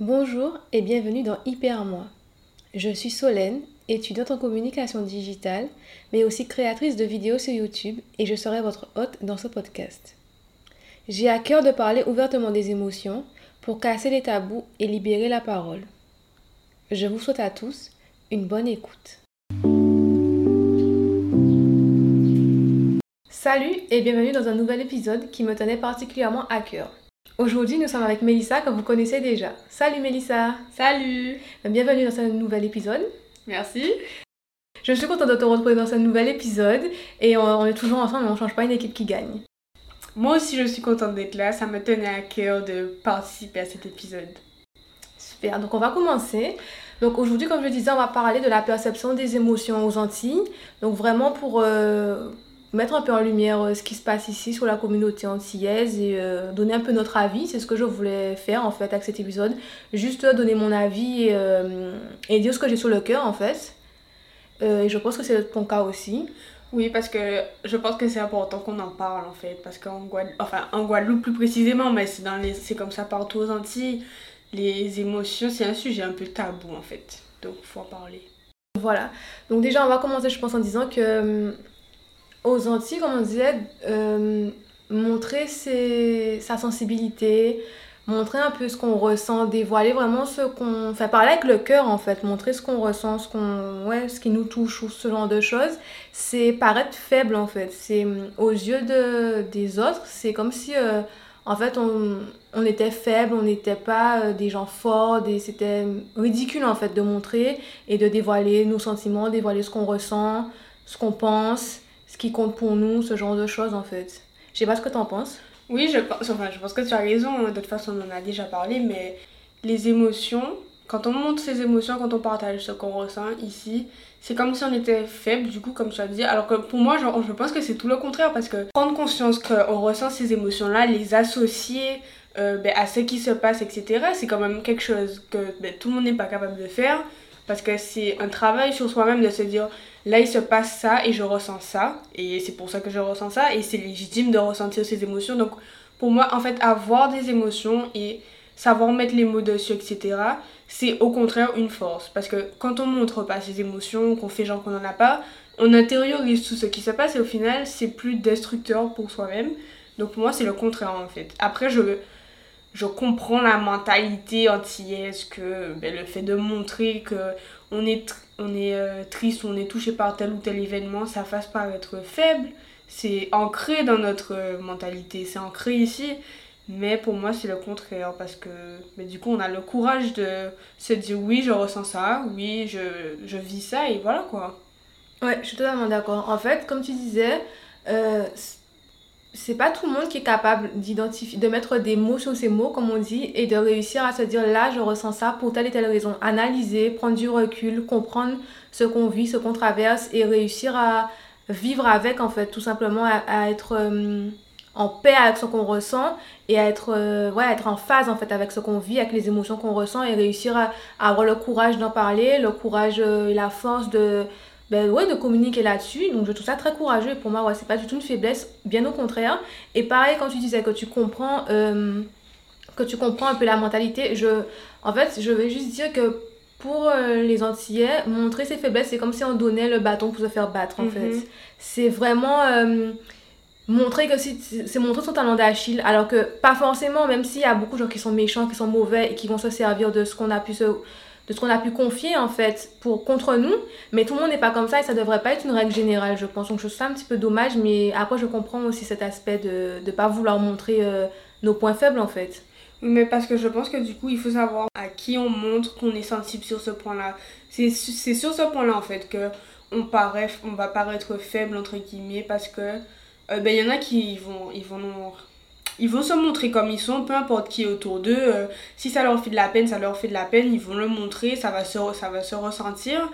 Bonjour et bienvenue dans Hyper Moi. Je suis Solène, étudiante en communication digitale, mais aussi créatrice de vidéos sur YouTube et je serai votre hôte dans ce podcast. J'ai à cœur de parler ouvertement des émotions pour casser les tabous et libérer la parole. Je vous souhaite à tous une bonne écoute. Salut et bienvenue dans un nouvel épisode qui me tenait particulièrement à cœur. Aujourd'hui, nous sommes avec Mélissa que vous connaissez déjà. Salut Mélissa Salut Bienvenue dans ce nouvel épisode. Merci Je suis contente de te retrouver dans ce nouvel épisode et on, est toujours ensemble mais on change pas une équipe qui gagne. Moi aussi je suis contente d'être là, ça me tenait à cœur de participer à cet épisode. Super, donc on va commencer. Donc aujourd'hui, comme je le disais, on va parler de la perception des émotions aux Antilles. Donc vraiment pour euh, mettre un peu en lumière euh, ce qui se passe ici sur la communauté antillaise et euh, donner un peu notre avis. C'est ce que je voulais faire en fait avec cet épisode. Juste donner mon avis et, euh, et dire ce que j'ai sur le cœur en fait. et je pense que c'est ton cas aussi. Oui, parce que je pense que c'est important qu'on en parle en fait. Parce qu'en Guadeloupe, enfin en Guadeloupe plus précisément, mais c'est, dans les, c'est comme ça partout aux Antilles, les émotions c'est un sujet un peu tabou en fait. Donc il faut en parler. Voilà. Donc déjà on va commencer je pense en disant que aux Antilles, comme on disait, euh, montrer sa sensibilité, montrer un peu ce qu'on ressent, dévoiler vraiment ce qu'on... Enfin, parler avec le cœur, en fait, montrer ce qu'on ressent, ce, ouais, ce qui nous touche ou ce genre de choses, c'est paraître faible, en fait. C'est aux yeux de, des autres, c'est comme si, euh, en fait, on, on était faible, on n'était pas euh, des gens forts, c'était ridicule, en fait, de montrer et de dévoiler nos sentiments, dévoiler ce qu'on ressent, ce qu'on pense ce qui compte pour nous, ce genre de choses en fait. Je sais pas ce que t'en penses. Oui, je pense, enfin, je pense que tu as raison, de toute façon on en a déjà parlé, mais les émotions, quand on montre ses émotions, quand on partage ce qu'on ressent ici, c'est comme si on était faible, du coup, comme tu as dit. Alors que pour moi, je pense que c'est tout le contraire, parce que prendre conscience qu'on ressent ces émotions-là, les associer euh, ben, à ce qui se passe, etc., c'est quand même quelque chose que ben, tout le monde n'est pas capable de faire, parce que c'est un travail sur soi-même de se dire là il se passe ça et je ressens ça. Et c'est pour ça que je ressens ça. Et c'est légitime de ressentir ces émotions. Donc pour moi en fait avoir des émotions et savoir mettre les mots dessus etc c'est au contraire une force. Parce que quand on montre pas ses émotions qu'on fait genre qu'on en a pas on intériorise tout ce qui se passe et au final c'est plus destructeur pour soi-même. Donc pour moi c'est le contraire en fait. Après je je comprends la mentalité antillaise que ben, le fait de montrer que on est on est euh, triste on est touché par tel ou tel événement, ça fasse paraître faible. C'est ancré dans notre euh, mentalité, c'est ancré ici. Mais pour moi, c'est le contraire parce que mais du coup, on a le courage de se dire oui, je ressens ça, oui, je, je vis ça et voilà quoi. Ouais, je suis totalement d'accord. En fait, comme tu disais, euh, c'est pas tout le monde qui est capable de mettre des mots sur ces mots, comme on dit, et de réussir à se dire là, je ressens ça pour telle et telle raison. Analyser, prendre du recul, comprendre ce qu'on vit, ce qu'on traverse, et réussir à vivre avec, en fait, tout simplement, à, être euh, en paix avec ce qu'on ressent et à être, euh, être en phase, en fait, avec ce qu'on vit, avec les émotions qu'on ressent, et réussir à, avoir le courage d'en parler, le courage euh, et la force de ben ouais, de communiquer là-dessus. Donc je trouve ça très courageux et pour moi, ouais, c'est pas du tout une faiblesse, bien au contraire. Et pareil, quand tu disais que tu comprends, euh, que tu comprends un peu la mentalité, je, en fait, je vais juste dire que pour euh, les Antillais, montrer ses faiblesses, c'est comme si on donnait le bâton pour se faire battre, en fait. Mhm. C'est vraiment euh, montrer que c'est montrer son talent d'Achille, alors que pas forcément, même s'il y a beaucoup de gens qui sont méchants, qui sont mauvais et qui vont se servir de ce qu'on a pu se de ce qu'on a pu confier en fait pour contre nous. Mais tout le monde n'est pas comme ça et ça devrait pas être une règle générale je pense. Donc je trouve ça un petit peu dommage mais après je comprends aussi cet aspect de ne pas vouloir montrer euh, nos points faibles en fait. Mais parce que je pense que du coup il faut savoir à qui on montre qu'on est sensible sur ce point là c'est sur ce point là en fait que on paraît on va paraître faible entre guillemets parce que euh, ben il y en a qui vont ils vont nous ils vont se montrer comme ils sont, peu importe qui est autour d'eux. Euh, si ça leur fait de la peine, ça leur fait de la peine, ils vont le montrer, ça va se, ça va se ressentir.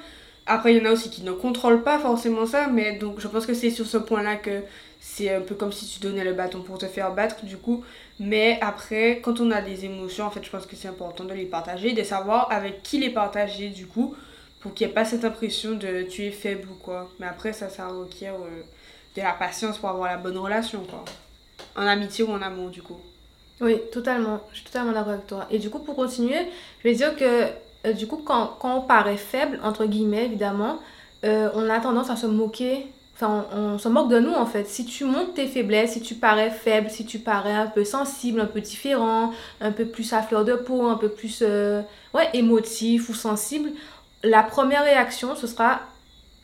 Après, il y en a aussi qui ne contrôlent pas forcément ça, mais donc je pense que c'est sur ce point-là que c'est un peu comme si tu donnais le bâton pour te faire battre, du coup. Mais après, quand on a des émotions, en fait, je pense que c'est important de les partager, de savoir avec qui les partager, du coup, pour qu'il n'y ait pas cette impression de tu es faible ou quoi. Mais après, ça, ça requiert euh, de la patience pour avoir la bonne relation, quoi. En amitié ou en amour, du coup. Oui, totalement. Je suis totalement d'accord avec toi. Et du coup, pour continuer, je vais dire que euh, du coup, quand, quand on paraît faible, entre guillemets, évidemment, euh, on a tendance à se moquer. Enfin, on, se moque de nous en fait. Si tu montes tes faiblesses, si tu parais faible, si tu parais un peu sensible, un peu différent, un peu plus à fleur de peau, un peu plus euh, ouais, émotif ou sensible, la première réaction, ce sera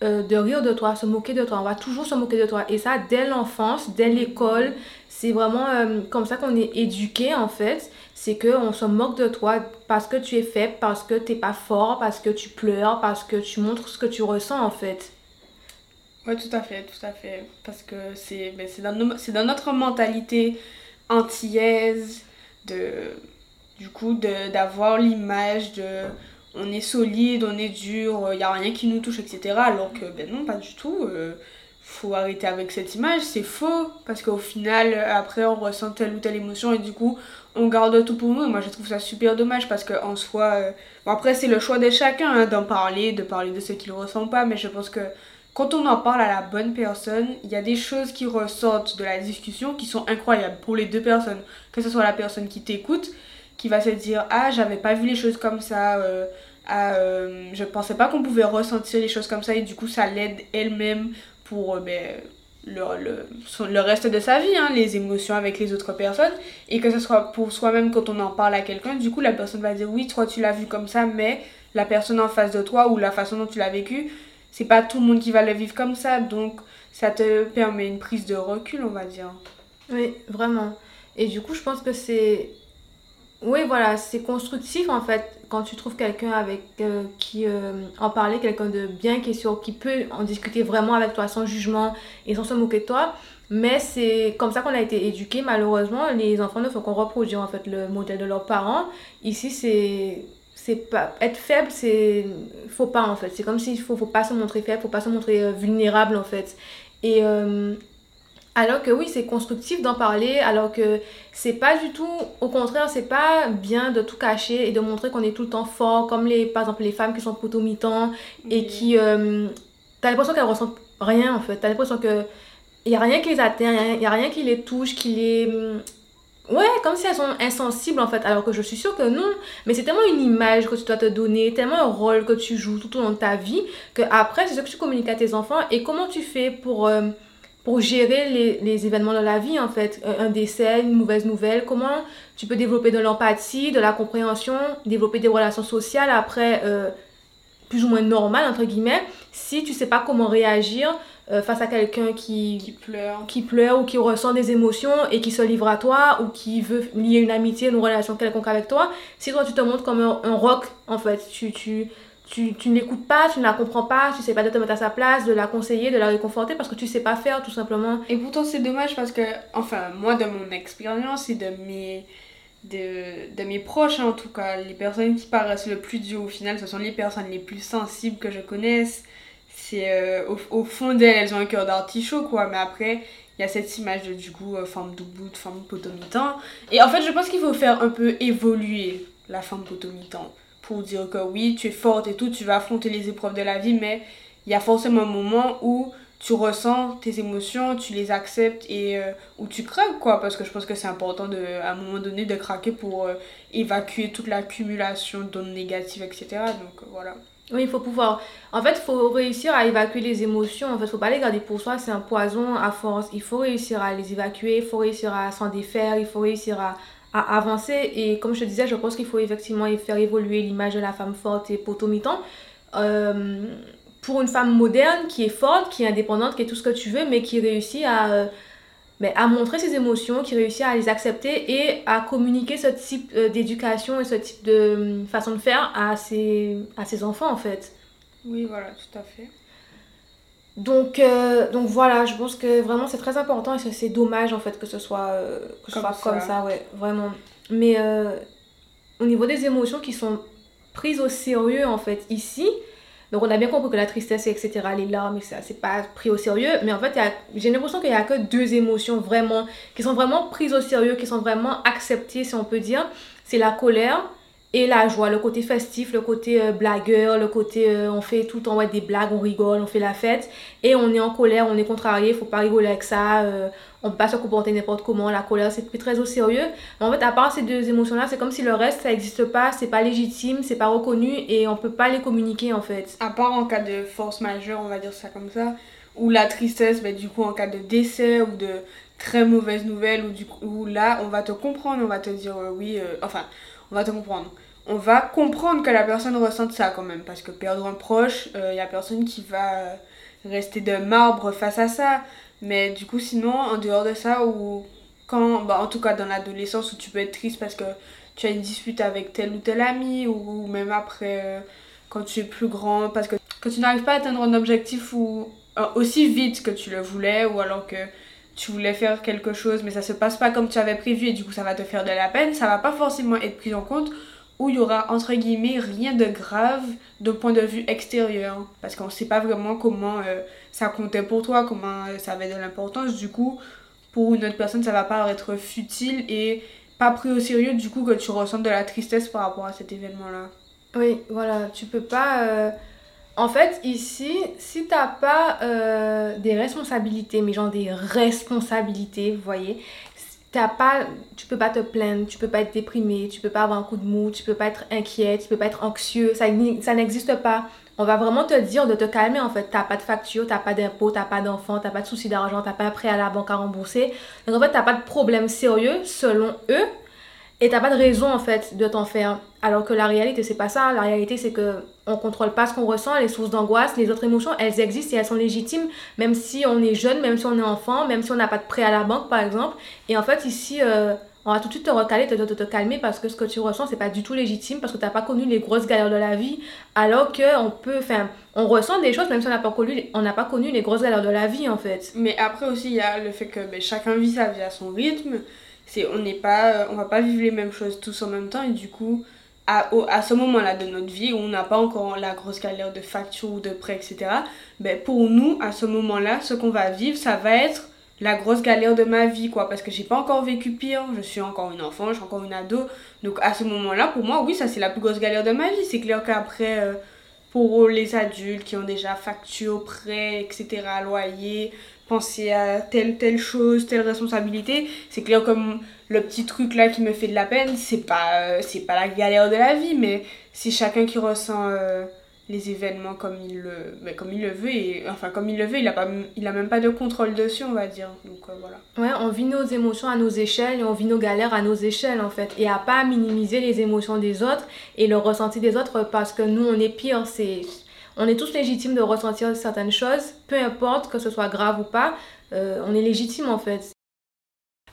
euh, de rire de toi, se moquer de toi. On va toujours se moquer de toi. Et ça, dès l'enfance, dès l'école, c'est vraiment euh, comme ça qu'on est éduqué en fait. C'est qu'on se moque de toi parce que tu es faible, parce que t'es pas fort, parce que tu pleures, parce que tu montres ce que tu ressens en fait. Ouais, tout à fait, tout à fait. Parce que c'est ben, dans, dans notre mentalité antillaise de du coup d'avoir l'image de on est solide, on est dur, il y a rien qui nous touche, etc. Alors que ben non, pas du tout. euh, faut arrêter avec cette image, c'est faux. Parce qu'au final, euh, après, on ressent telle ou telle émotion et du coup, on garde tout pour nous. Et moi, je trouve ça super dommage parce qu'en soi, euh, bon, après, c'est le choix de chacun hein, d'en parler, de parler de ce qu'il ressent pas, mais je pense que quand on en parle à la bonne personne, il y a des choses qui ressortent de la discussion qui sont incroyables pour les deux personnes. Que ce soit la personne qui t'écoute, qui va se dire Ah, j'avais pas vu les choses comme ça, euh, ah, euh, je pensais pas qu'on pouvait ressentir les choses comme ça, et du coup, ça l'aide elle-même pour euh, ben, le, le, le reste de sa vie, hein, les émotions avec les autres personnes. Et que ce soit pour soi-même quand on en parle à quelqu'un, du coup, la personne va dire Oui, toi, tu l'as vu comme ça, mais la personne en face de toi ou la façon dont tu l'as vécu, c'est pas tout le monde qui va le vivre comme ça, donc ça te permet une prise de recul, on va dire. Oui, vraiment. Et du coup, je pense que c'est... Oui, voilà, c'est constructif en fait quand tu trouves quelqu'un avec euh, qui euh, en parler, quelqu'un de bien qui est sûr, qui peut en discuter vraiment avec toi sans jugement et sans se moquer de toi. Mais c'est comme ça qu'on a été éduqués. Malheureusement, les enfants ne font qu'on reproduire en fait le modèle de leurs parents. Ici, c'est c'est pas être faible, c'est faut pas en fait. C'est comme s'il faut faut pas se montrer faible, faut pas se montrer euh, vulnérable en fait. Et alors que oui, c'est constructif d'en parler, alors que c'est pas du tout, au contraire, c'est pas bien de tout cacher et de montrer qu'on est tout le temps fort, comme les, par exemple les femmes qui sont potomitans et qui, euh, t'as l'impression qu'elles ressentent rien en fait, t'as l'impression que y a rien qui les atteint, y a, y a rien qui les touche, qui les, hum, ouais, comme si elles sont insensibles en fait, alors que je suis sûre que non, mais c'est tellement une image que tu dois te donner, tellement un rôle que tu joues tout au long de ta vie, que après c'est ce que tu communiques à tes enfants et comment tu fais pour euh, pour gérer les, les événements de la vie, en fait. Un, un décès, une mauvaise nouvelle, comment tu peux développer de l'empathie, de la compréhension, développer des relations sociales après, euh, plus ou moins normales, entre guillemets, si tu sais pas comment réagir euh, face à quelqu'un Qui qui, pleure. qui pleure ou qui ressent des émotions et qui se livre à toi ou qui veut lier une amitié, une relation quelconque avec toi. Si toi, tu te montres comme un, un roc, en fait, tu... tu tu, tu ne l'écoutes pas, tu ne la comprends pas, tu sais pas de te mettre à sa place, de la conseiller, de la réconforter parce que tu sais pas faire tout simplement. Et pourtant, c'est dommage parce que, enfin, moi, de mon expérience et de mes, de, de mes proches, en tout cas, les personnes qui paraissent le plus dures au final, ce sont les personnes les plus sensibles que je connaisse. C'est euh, au, au fond d'elles, elles ont un cœur d'artichaut, quoi. Mais après, il y a cette image de, du coup, euh, femme doubout, femme potomitan. Et en fait, je pense qu'il faut faire un peu évoluer la femme potomitan pour dire que oui, tu es forte et tout, tu vas affronter les épreuves de la vie, mais il y a forcément un moment où tu ressens tes émotions, tu les acceptes et euh, où tu craques quoi parce que je pense que c'est important de à un moment donné de craquer pour euh, évacuer toute l'accumulation d'ondes négatives etc donc euh, voilà Oui, il faut pouvoir. En fait, il faut réussir à évacuer les émotions. En fait, faut pas les garder pour soi, c'est un poison à force. Il faut réussir à les évacuer, il faut réussir à s'en défaire, il faut réussir à, avancer. Et comme je te disais, je pense qu'il faut effectivement faire évoluer l'image de la femme forte et potomitan. Euh, pour une femme moderne qui est forte, qui est indépendante, qui est tout ce que tu veux, mais qui réussit à, euh, ben, à montrer ses émotions, qui réussit à les accepter et à communiquer ce type euh, d'éducation et ce type de euh, façon de faire à ses, à ses enfants en fait. oui voilà tout à fait Donc, euh, donc voilà, je pense que vraiment c'est très important et c'est dommage en fait que ce soit, euh, que ce Comme soit comme ça. ça, ouais, vraiment. Mais euh, au niveau des émotions qui sont prises au sérieux en fait ici, donc on a bien compris que la tristesse, etc., les larmes, ça c'est pas pris au sérieux, mais en fait j'ai l'impression qu'il y a que deux émotions vraiment, qui sont vraiment prises au sérieux, qui sont vraiment acceptées si on peut dire, c'est la colère et la joie, le côté festif, le côté euh, blagueur, le côté euh, on fait tout le temps ouais, des blagues, on rigole, on fait la fête. Et on est en colère, on est contrarié, faut pas rigoler avec ça. Euh, on peut pas se comporter n'importe comment. La colère, c'est pris très au sérieux. Mais en fait, à part ces deux émotions-là, c'est comme si le reste, ça n'existe pas, c'est pas légitime, c'est pas reconnu et on peut pas les communiquer en fait. À part en cas de force majeure, on va dire ça comme ça, ou la tristesse, ben, du coup, en cas de décès ou de très mauvaise nouvelle, ou du coup, là, on va te comprendre, on va te dire oui, enfin, on va te comprendre on va comprendre que la personne ressente ça quand même. Parce que perdre un proche, il euh, n'y a personne qui va rester de marbre face à ça. Mais du coup, sinon, en dehors de ça, ou quand, bah, en tout cas dans l'adolescence où tu peux être triste parce que tu as une dispute avec tel ou tel ami, ou, même après, euh, quand tu es plus grand, parce que quand tu n'arrives pas à atteindre un objectif euh, aussi vite que tu le voulais, ou alors que tu voulais faire quelque chose, mais ça se passe pas comme tu avais prévu et du coup ça va te faire de la peine, ça va pas forcément être pris en compte où il y aura entre guillemets rien de grave d'un point de vue extérieur parce qu'on sait pas vraiment comment euh, ça comptait pour toi, comment euh, ça avait de l'importance. Du coup, pour une autre personne, ça va pas être futile et pas pris au sérieux du coup que tu ressens de la tristesse par rapport à cet événement-là. Oui, voilà, tu peux pas. Euh, en fait, ici, si t'as pas des responsabilités, mais genre des responsabilités, voyez, t'as pas, tu peux pas te plaindre, tu peux pas être déprimé, tu peux pas avoir un coup de mou, tu peux pas être inquiet, tu peux pas être anxieux, ça, n'existe pas. On va vraiment te dire de te calmer en fait. T'as pas de facture, t'as pas d'impôt, t'as pas d'enfant, t'as pas de soucis d'argent, t'as pas un prêt à la banque à rembourser. Donc en fait, t'as pas de problème sérieux selon eux. Et t'as pas de raison en fait de t'en faire. Alors que la réalité, c'est pas ça. La réalité, c'est que on contrôle pas ce qu'on ressent, les sources d'angoisse, les autres émotions, elles existent et elles sont légitimes, même si on est jeune, même si on est enfant, même si on n'a pas de prêt à la banque par exemple. Et en fait, ici, euh, on va tout de suite te recaler, te, te, te, calmer parce que ce que tu ressens, c'est pas du tout légitime parce que t'as pas connu les grosses galères de la vie. Alors que on peut, enfin, on ressent des choses même si on n'a pas connu, on n'a pas connu les grosses galères de la vie en fait. Mais après aussi, il y a le fait que ben, chacun vit sa vie à son rythme c'est on n'est pas euh, on va pas vivre les mêmes choses tous en même temps et du coup à, à ce moment-là de notre vie où on n'a pas encore la grosse galère de facture ou de prêt etc ben pour nous à ce moment-là ce qu'on va vivre ça va être la grosse galère de ma vie quoi. Parce que j'ai pas encore vécu pire je suis encore une enfant je suis encore une ado. Donc à ce moment-là pour moi oui ça c'est la plus grosse galère de ma vie. C'est clair qu'après euh, pour les adultes qui ont déjà facture prêt etc loyer penser à telle telle chose, telle responsabilité. C'est clair comme le petit truc là qui me fait de la peine, c'est pas euh, c'est pas la galère de la vie, mais c'est chacun qui ressent euh, les événements comme il le mais comme il le veut et enfin comme il le veut, il a pas il a même pas de contrôle dessus, on va dire. Donc euh, voilà. Ouais, on vit nos émotions à nos échelles et on vit nos galères à nos échelles en fait et à pas minimiser les émotions des autres et le ressenti des autres parce que nous on est pire, c'est on est tous légitimes de ressentir certaines choses, peu importe que ce soit grave ou pas, euh, on est légitime en fait.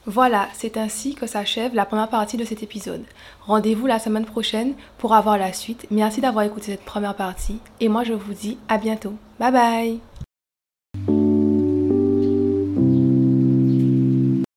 Voilà, c'est ainsi que s'achève la première partie de cet épisode. Rendez-vous la semaine prochaine pour avoir la suite. Merci d'avoir écouté cette première partie et moi je vous dis à bientôt. Bye bye